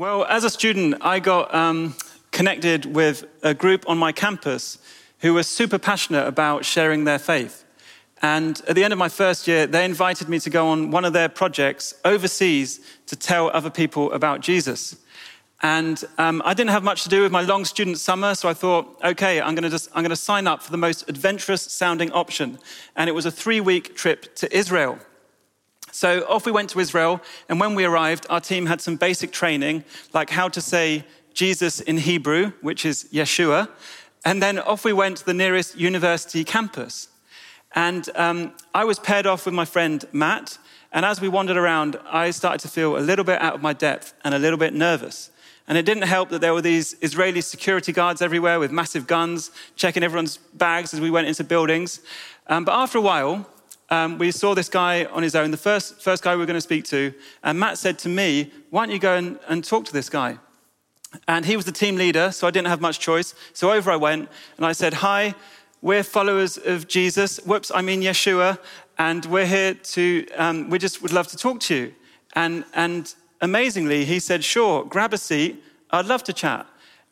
Well, as a student, I got um, connected with a group on my campus who were super passionate about sharing their faith. And at the end of my first year, they invited me to go on one of their projects overseas to tell other people about Jesus. And um, I didn't have much to do with my long student summer, so I thought, okay, I'm going to sign up for the most adventurous sounding option. And it was a three week trip to Israel. So off we went to Israel, and when we arrived, our team had some basic training, like how to say Jesus in Hebrew, which is Yeshua. And then off we went to the nearest university campus. And um, I was paired off with my friend Matt. And as we wandered around, I started to feel a little bit out of my depth and a little bit nervous. And it didn't help that there were these Israeli security guards everywhere with massive guns, checking everyone's bags as we went into buildings. Um, but after a while, um, we saw this guy on his own, the first, first guy we were going to speak to. And Matt said to me, Why don't you go and, and talk to this guy? And he was the team leader, so I didn't have much choice. So over I went and I said, Hi, we're followers of Jesus. Whoops, I mean Yeshua. And we're here to, um, we just would love to talk to you. And, and amazingly, he said, Sure, grab a seat. I'd love to chat.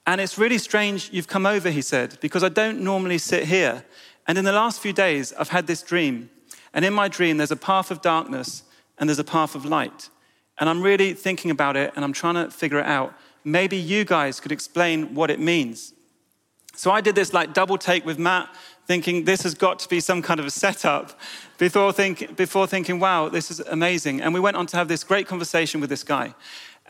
And it's really strange you've come over, he said, because I don't normally sit here. And in the last few days, I've had this dream. And in my dream, there's a path of darkness and there's a path of light. And I'm really thinking about it and I'm trying to figure it out. Maybe you guys could explain what it means. So I did this like double take with Matt, thinking this has got to be some kind of a setup before, think, before thinking, wow, this is amazing. And we went on to have this great conversation with this guy.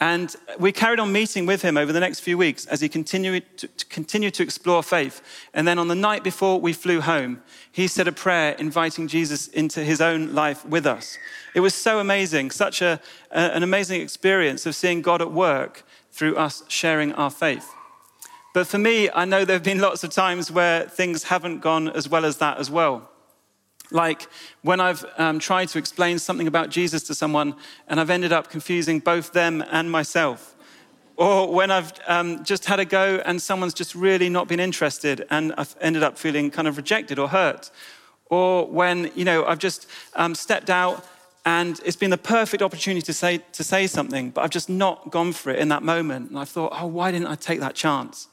And we carried on meeting with him over the next few weeks as he continued to, to, continue to explore faith. And then on the night before we flew home, he said a prayer inviting Jesus into his own life with us. It was so amazing, such a, a, an amazing experience of seeing God at work through us sharing our faith. But for me, I know there have been lots of times where things haven't gone as well as that as well. Like when I've um, tried to explain something about Jesus to someone and I've ended up confusing both them and myself. Or when I've um, just had a go and someone's just really not been interested and I've ended up feeling kind of rejected or hurt. Or when, you know, I've just um, stepped out and it's been the perfect opportunity to say, to say something, but I've just not gone for it in that moment. And I've thought, oh, why didn't I take that chance?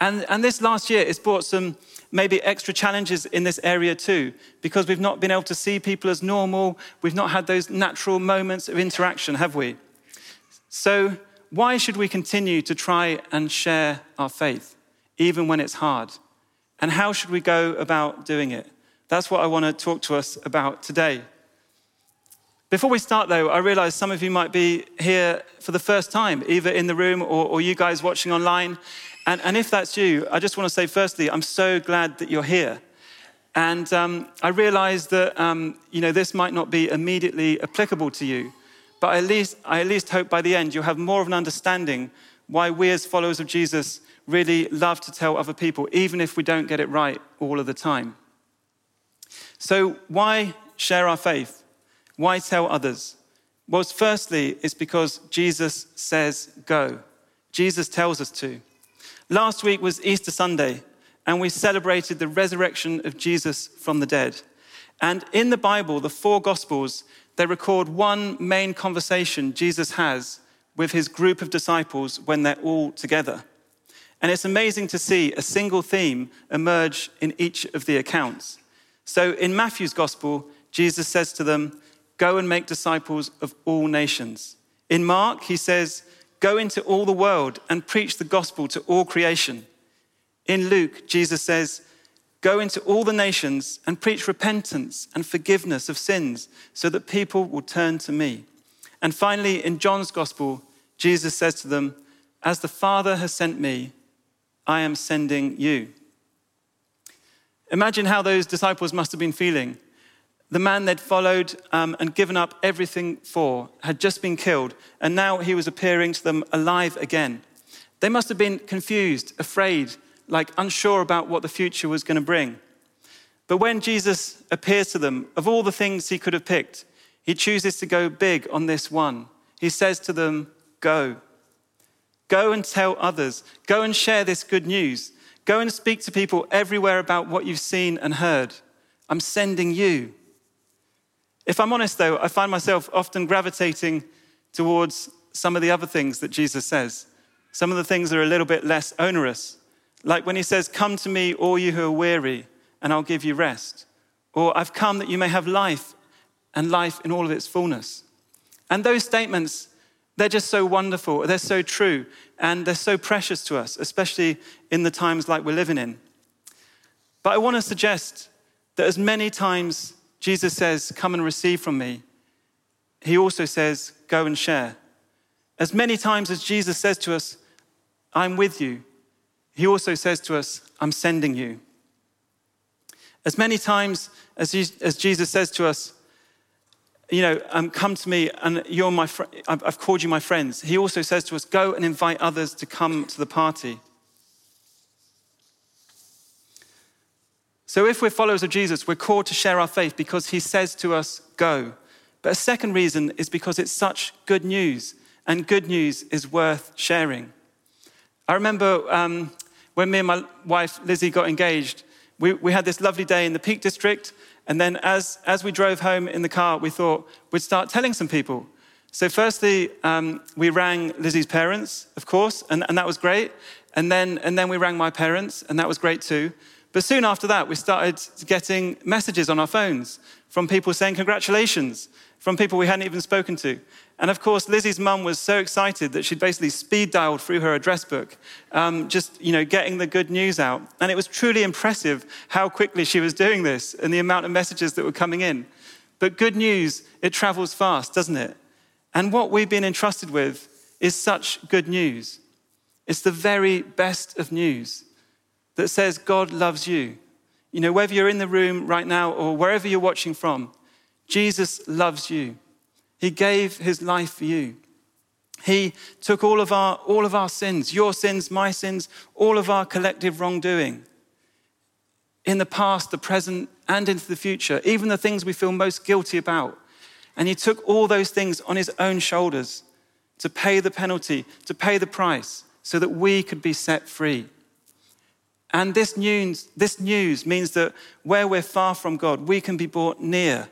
And, and this last year, it's brought some maybe extra challenges in this area too, because we've not been able to see people as normal. We've not had those natural moments of interaction, have we? So, why should we continue to try and share our faith, even when it's hard? And how should we go about doing it? That's what I want to talk to us about today. Before we start, though, I realize some of you might be here for the first time, either in the room or, or you guys watching online. And, and if that's you, I just want to say, firstly, I'm so glad that you're here. And um, I realize that um, you know, this might not be immediately applicable to you, but at least, I at least hope by the end you'll have more of an understanding why we, as followers of Jesus, really love to tell other people, even if we don't get it right all of the time. So, why share our faith? Why tell others? Well, firstly, it's because Jesus says go. Jesus tells us to. Last week was Easter Sunday, and we celebrated the resurrection of Jesus from the dead. And in the Bible, the four Gospels, they record one main conversation Jesus has with his group of disciples when they're all together. And it's amazing to see a single theme emerge in each of the accounts. So in Matthew's Gospel, Jesus says to them, Go and make disciples of all nations. In Mark, he says, Go into all the world and preach the gospel to all creation. In Luke, Jesus says, Go into all the nations and preach repentance and forgiveness of sins so that people will turn to me. And finally, in John's gospel, Jesus says to them, As the Father has sent me, I am sending you. Imagine how those disciples must have been feeling the man they'd followed um, and given up everything for had just been killed, and now he was appearing to them alive again. They must have been confused, afraid, like unsure about what the future was going to bring. But when Jesus appears to them, of all the things he could have picked, he chooses to go big on this one. He says to them, Go. Go and tell others. Go and share this good news. Go and speak to people everywhere about what you've seen and heard. I'm sending you. If I'm honest, though, I find myself often gravitating towards some of the other things that Jesus says. Some of the things are a little bit less onerous. Like when he says, Come to me, all you who are weary, and I'll give you rest. Or I've come that you may have life and life in all of its fullness. And those statements, they're just so wonderful, they're so true, and they're so precious to us, especially in the times like we're living in. But I want to suggest that as many times Jesus says, Come and receive from me, he also says, Go and share. As many times as Jesus says to us, I'm with you, he also says to us, I'm sending you. As many times as, Jesus says to us, you know, um, come to me and you're my fr- I've called you my friends. He also says to us, go and invite others to come to the party. So if we're followers of Jesus, we're called to share our faith because he says to us, go. But a second reason is because it's such good news, and good news is worth sharing. I remember um, when me and my wife Lizzie got engaged, we, we had this lovely day in the Peak District. And then as, as we drove home in the car, we thought we'd start telling some people. So, firstly, um, we rang Lizzie's parents, of course, and, and that was great. And then, and then we rang my parents, and that was great too. But soon after that, we started getting messages on our phones from people saying congratulations, from people we hadn't even spoken to. And of course, Lizzie's mum was so excited that she'd basically speed dialed through her address book, um, just you know, getting the good news out. And it was truly impressive how quickly she was doing this and the amount of messages that were coming in. But good news, it travels fast, doesn't it? And what we've been entrusted with is such good news. It's the very best of news that says God loves you. You know, whether you're in the room right now or wherever you're watching from, Jesus loves you. He gave his life for you. He took all of our, all of our sins, your sins, my sins, all of our collective wrongdoing in the past, the present, and into the future, even the things we feel most guilty about. And he took all those things on his own shoulders to pay the penalty, to pay the price, so that we could be set free. And this news, this news means that where we're far from God, we can be brought near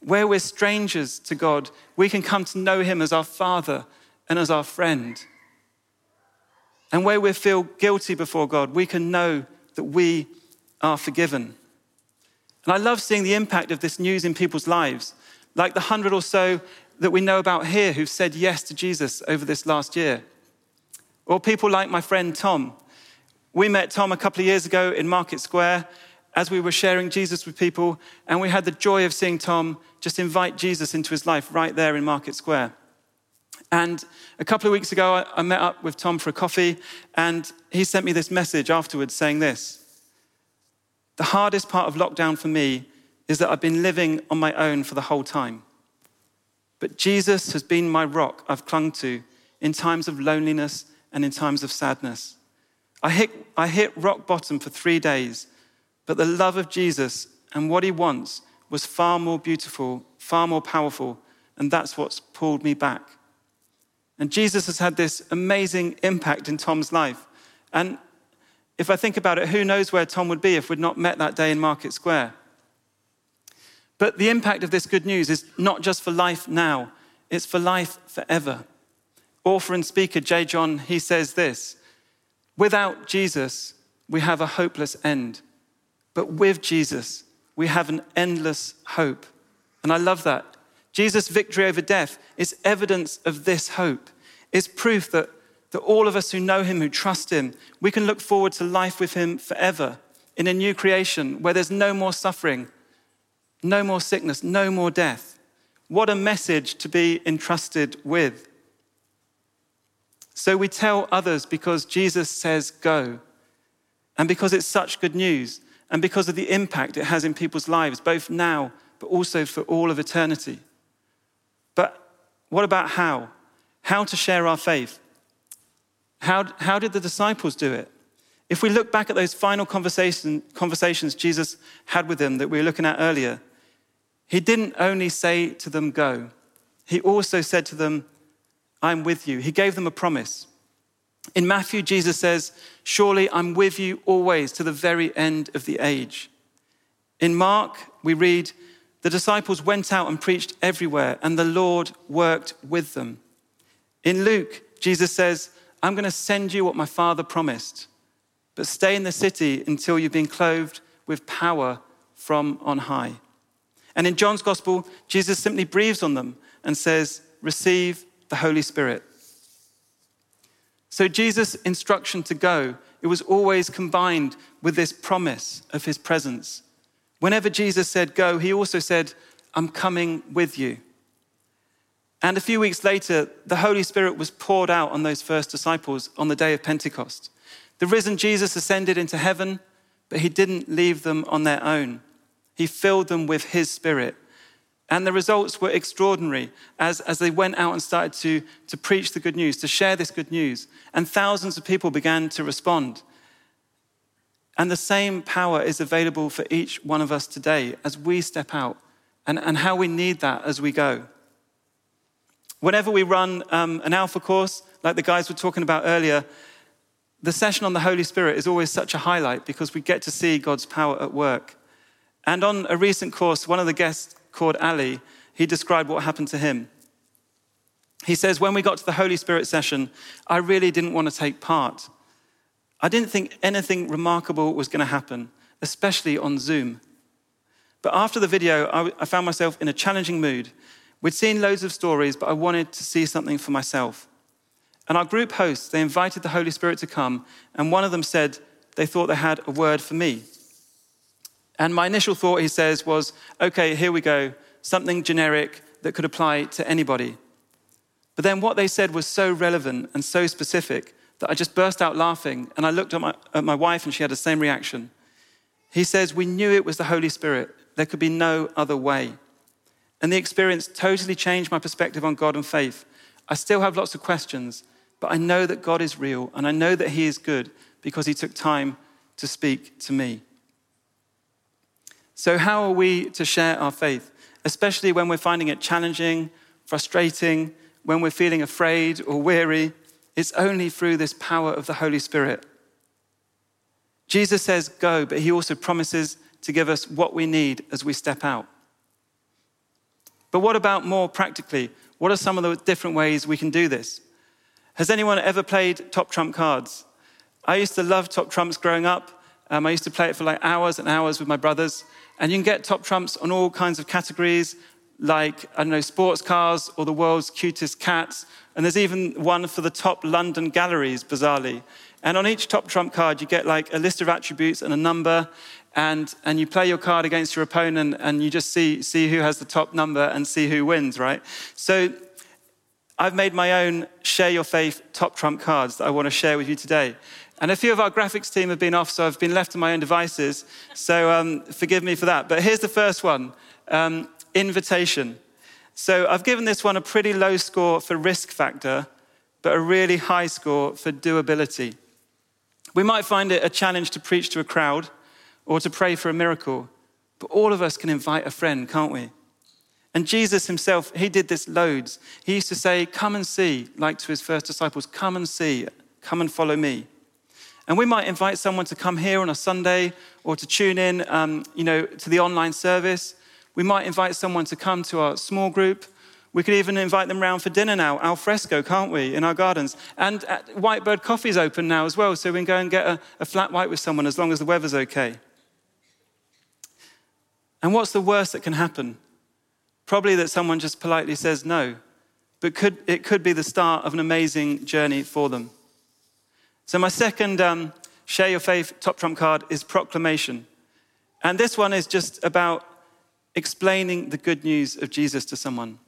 where we're strangers to God, we can come to know Him as our Father and as our friend. And where we feel guilty before God, we can know that we are forgiven. And I love seeing the impact of this news in people's lives, like the hundred or so that we know about here who've said yes to Jesus over this last year. Or people like my friend Tom. We met Tom a couple of years ago in Market Square as we were sharing Jesus with people, and we had the joy of seeing Tom just invite Jesus into his life right there in Market Square. And a couple of weeks ago, I met up with Tom for a coffee, and he sent me this message afterwards saying this The hardest part of lockdown for me is that I've been living on my own for the whole time. But Jesus has been my rock I've clung to in times of loneliness and in times of sadness. I hit, I hit rock bottom for three days, but the love of Jesus and what he wants was far more beautiful, far more powerful, and that's what's pulled me back. And Jesus has had this amazing impact in Tom's life. And if I think about it, who knows where Tom would be if we'd not met that day in Market Square? But the impact of this good news is not just for life now, it's for life forever. Author and speaker J. John, he says this Without Jesus, we have a hopeless end. But with Jesus, we have an endless hope. And I love that. Jesus' victory over death is evidence of this hope. It's proof that, that all of us who know him, who trust him, we can look forward to life with him forever in a new creation where there's no more suffering, no more sickness, no more death. What a message to be entrusted with. So we tell others because Jesus says go, and because it's such good news and because of the impact it has in people's lives, both now, but also for all of eternity. But what about how? How to share our faith? How, how did the disciples do it? If we look back at those final conversation, conversations Jesus had with them that we were looking at earlier, he didn't only say to them, Go, he also said to them, I'm with you. He gave them a promise. In Matthew, Jesus says, Surely I'm with you always to the very end of the age. In Mark, we read, The disciples went out and preached everywhere, and the Lord worked with them. In Luke, Jesus says, I'm going to send you what my Father promised, but stay in the city until you've been clothed with power from on high. And in John's Gospel, Jesus simply breathes on them and says, Receive the Holy Spirit. So Jesus' instruction to go, it was always combined with this promise of his presence. Whenever Jesus said go, he also said, I'm coming with you. And a few weeks later, the Holy Spirit was poured out on those first disciples on the day of Pentecost. The risen Jesus ascended into heaven, but he didn't leave them on their own. He filled them with his spirit. And the results were extraordinary as, as they went out and started to, to preach the good news, to share this good news. And thousands of people began to respond. And the same power is available for each one of us today as we step out and, and how we need that as we go. Whenever we run um, an Alpha course, like the guys were talking about earlier, the session on the Holy Spirit is always such a highlight because we get to see God's power at work. And on a recent course, one of the guests called Ali, he described what happened to him. He says, When we got to the Holy Spirit session, I really didn't want to take part. I didn't think anything remarkable was going to happen, especially on Zoom. But after the video, I found myself in a challenging mood We'd seen loads of stories, but I wanted to see something for myself. And our group hosts, they invited the Holy Spirit to come, and one of them said they thought they had a word for me. And my initial thought, he says, was okay, here we go, something generic that could apply to anybody. But then what they said was so relevant and so specific that I just burst out laughing, and I looked at my, at my wife, and she had the same reaction. He says, We knew it was the Holy Spirit. There could be no other way. And the experience totally changed my perspective on God and faith. I still have lots of questions, but I know that God is real and I know that He is good because He took time to speak to me. So, how are we to share our faith, especially when we're finding it challenging, frustrating, when we're feeling afraid or weary? It's only through this power of the Holy Spirit. Jesus says, Go, but He also promises to give us what we need as we step out. But what about more practically? What are some of the different ways we can do this? Has anyone ever played top trump cards? I used to love top trumps growing up. Um, I used to play it for like hours and hours with my brothers. And you can get top trumps on all kinds of categories, like, I don't know, sports cars or the world's cutest cats. And there's even one for the top London galleries, bizarrely. And on each top trump card, you get like a list of attributes and a number and, and you play your card against your opponent and you just see, see who has the top number and see who wins, right? So I've made my own share your faith top trump cards that I want to share with you today. And a few of our graphics team have been off, so I've been left to my own devices. So um, forgive me for that. But here's the first one um, invitation. So I've given this one a pretty low score for risk factor, but a really high score for doability. We might find it a challenge to preach to a crowd or to pray for a miracle. But all of us can invite a friend, can't we? And Jesus himself, he did this loads. He used to say, Come and see, like to his first disciples, come and see, come and follow me. And we might invite someone to come here on a Sunday or to tune in, um, you know, to the online service. We might invite someone to come to our small group. We could even invite them round for dinner now, al fresco, can't we, in our gardens? And Whitebird Coffee's open now as well, so we can go and get a, a flat white with someone as long as the weather's okay. And what's the worst that can happen? Probably that someone just politely says no, but could, it could be the start of an amazing journey for them. So, my second um, share your faith top trump card is proclamation. And this one is just about explaining the good news of Jesus to someone.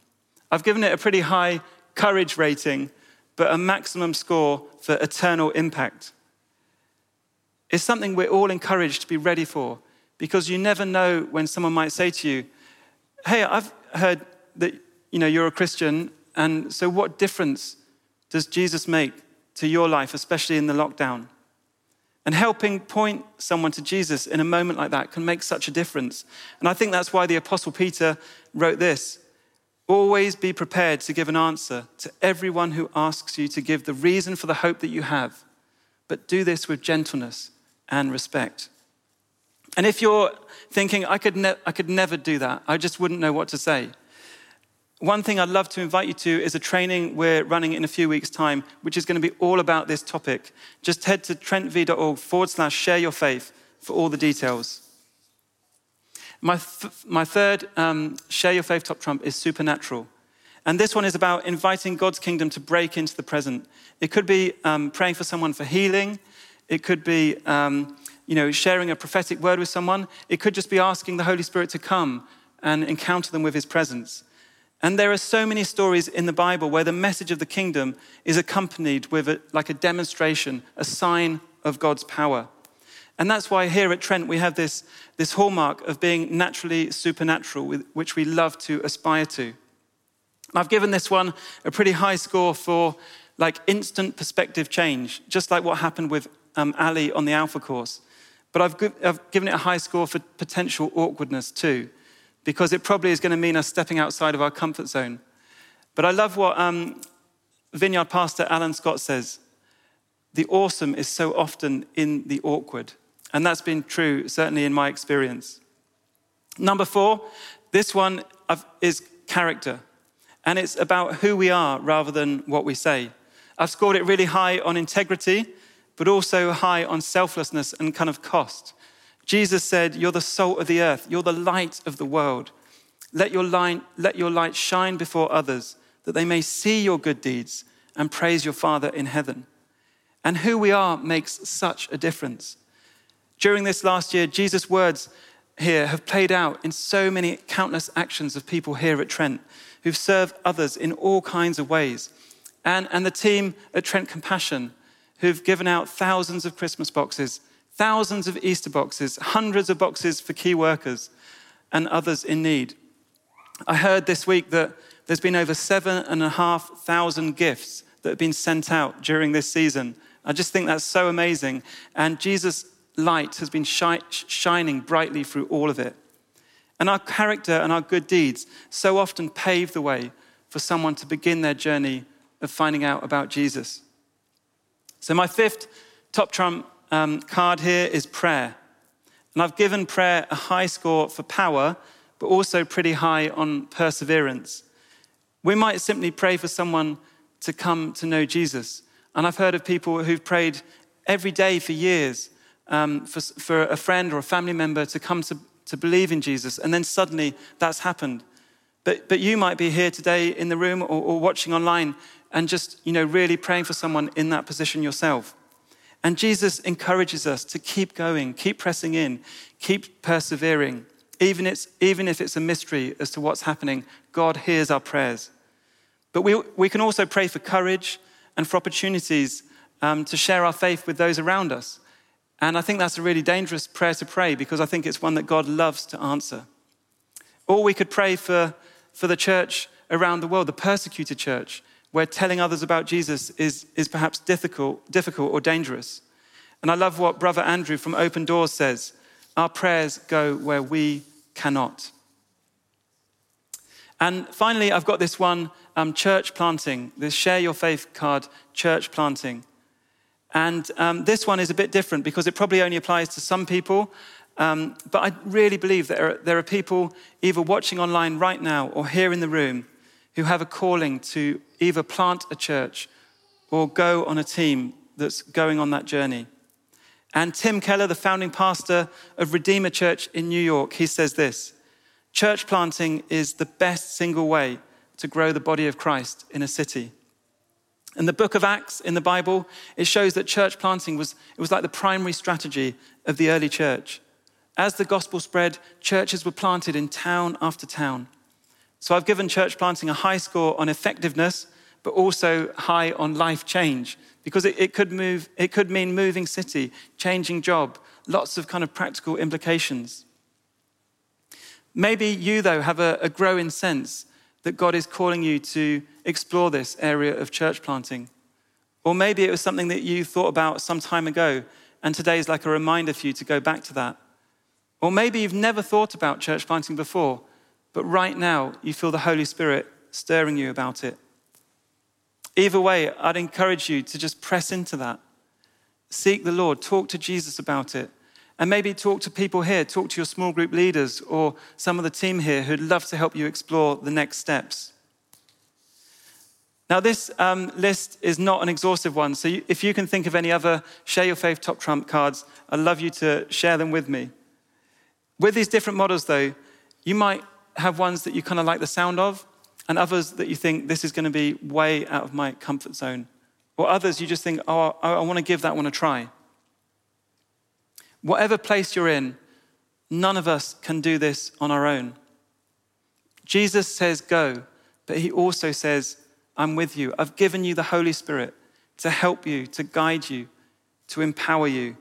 I've given it a pretty high courage rating, but a maximum score for eternal impact. It's something we're all encouraged to be ready for because you never know when someone might say to you, Hey, I've heard that you know, you're a Christian, and so what difference does Jesus make to your life, especially in the lockdown? And helping point someone to Jesus in a moment like that can make such a difference. And I think that's why the Apostle Peter wrote this Always be prepared to give an answer to everyone who asks you to give the reason for the hope that you have, but do this with gentleness and respect. And if you're thinking, I could, ne- I could never do that, I just wouldn't know what to say. One thing I'd love to invite you to is a training we're running in a few weeks' time, which is going to be all about this topic. Just head to trentv.org forward slash share your faith for all the details. My, th- my third um, share your faith top trump is supernatural. And this one is about inviting God's kingdom to break into the present. It could be um, praying for someone for healing. It could be, um, you know, sharing a prophetic word with someone. It could just be asking the Holy Spirit to come and encounter them with his presence. And there are so many stories in the Bible where the message of the kingdom is accompanied with a, like a demonstration, a sign of God's power. And that's why here at Trent we have this, this hallmark of being naturally supernatural, which we love to aspire to. I've given this one a pretty high score for like instant perspective change, just like what happened with um, Ali on the Alpha course. But I've, I've given it a high score for potential awkwardness too, because it probably is going to mean us stepping outside of our comfort zone. But I love what um, Vineyard Pastor Alan Scott says the awesome is so often in the awkward. And that's been true, certainly in my experience. Number four, this one is character. And it's about who we are rather than what we say. I've scored it really high on integrity, but also high on selflessness and kind of cost. Jesus said, You're the salt of the earth, you're the light of the world. Let your light, let your light shine before others, that they may see your good deeds and praise your Father in heaven. And who we are makes such a difference. During this last year, Jesus' words here have played out in so many countless actions of people here at Trent who've served others in all kinds of ways. And, and the team at Trent Compassion, who've given out thousands of Christmas boxes, thousands of Easter boxes, hundreds of boxes for key workers and others in need. I heard this week that there's been over seven and a half thousand gifts that have been sent out during this season. I just think that's so amazing. And Jesus' light has been shi- shining brightly through all of it. And our character and our good deeds so often pave the way for someone to begin their journey of finding out about Jesus. So, my fifth top trump um, card here is prayer. And I've given prayer a high score for power, but also pretty high on perseverance. We might simply pray for someone to come to know Jesus. And I've heard of people who've prayed every day for years um, for, for a friend or a family member to come to, to believe in Jesus, and then suddenly that's happened. But, but you might be here today in the room or, or watching online and just, you know, really praying for someone in that position yourself. And Jesus encourages us to keep going, keep pressing in, keep persevering. Even, it's, even if it's a mystery as to what's happening, God hears our prayers. But we, we can also pray for courage and for opportunities um, to share our faith with those around us. And I think that's a really dangerous prayer to pray because I think it's one that God loves to answer. Or we could pray for, for the church around the world, the persecuted church, where telling others about Jesus is, is perhaps difficult, difficult or dangerous. And I love what Brother Andrew from Open Doors says our prayers go where we cannot. And finally, I've got this one um, church planting, this share your faith card, church planting. And um, this one is a bit different because it probably only applies to some people. Um, but I really believe that there are, there are people either watching online right now or here in the room who have a calling to either plant a church or go on a team that's going on that journey. And Tim Keller, the founding pastor of Redeemer Church in New York, he says this Church planting is the best single way to grow the body of Christ in a city. In the book of Acts in the Bible, it shows that church planting was, it was like the primary strategy of the early church. As the gospel spread, churches were planted in town after town. So I've given church planting a high score on effectiveness, but also high on life change, because it, it, could move, it could mean moving city, changing job, lots of kind of practical implications. Maybe you, though, have a, a growing sense that God is calling you to explore this area of church planting. Or maybe it was something that you thought about some time ago, and today is like a reminder for you to go back to that. Or maybe you've never thought about church planting before, but right now you feel the Holy Spirit stirring you about it. Either way, I'd encourage you to just press into that. Seek the Lord, talk to Jesus about it, and maybe talk to people here, talk to your small group leaders or some of the team here who'd love to help you explore the next steps. Now, this um, list is not an exhaustive one, so you, if you can think of any other Share Your Faith Top Trump cards, I'd love you to share them with me. With these different models, though, you might have ones that you kind of like the sound of, and others that you think this is going to be way out of my comfort zone. Or others you just think, oh, I, want to give that one a try. Whatever place you're in, none of us can do this on our own. Jesus says, go, but he also says, I'm with you. I've given you the Holy Spirit to help you, to guide you, to empower you.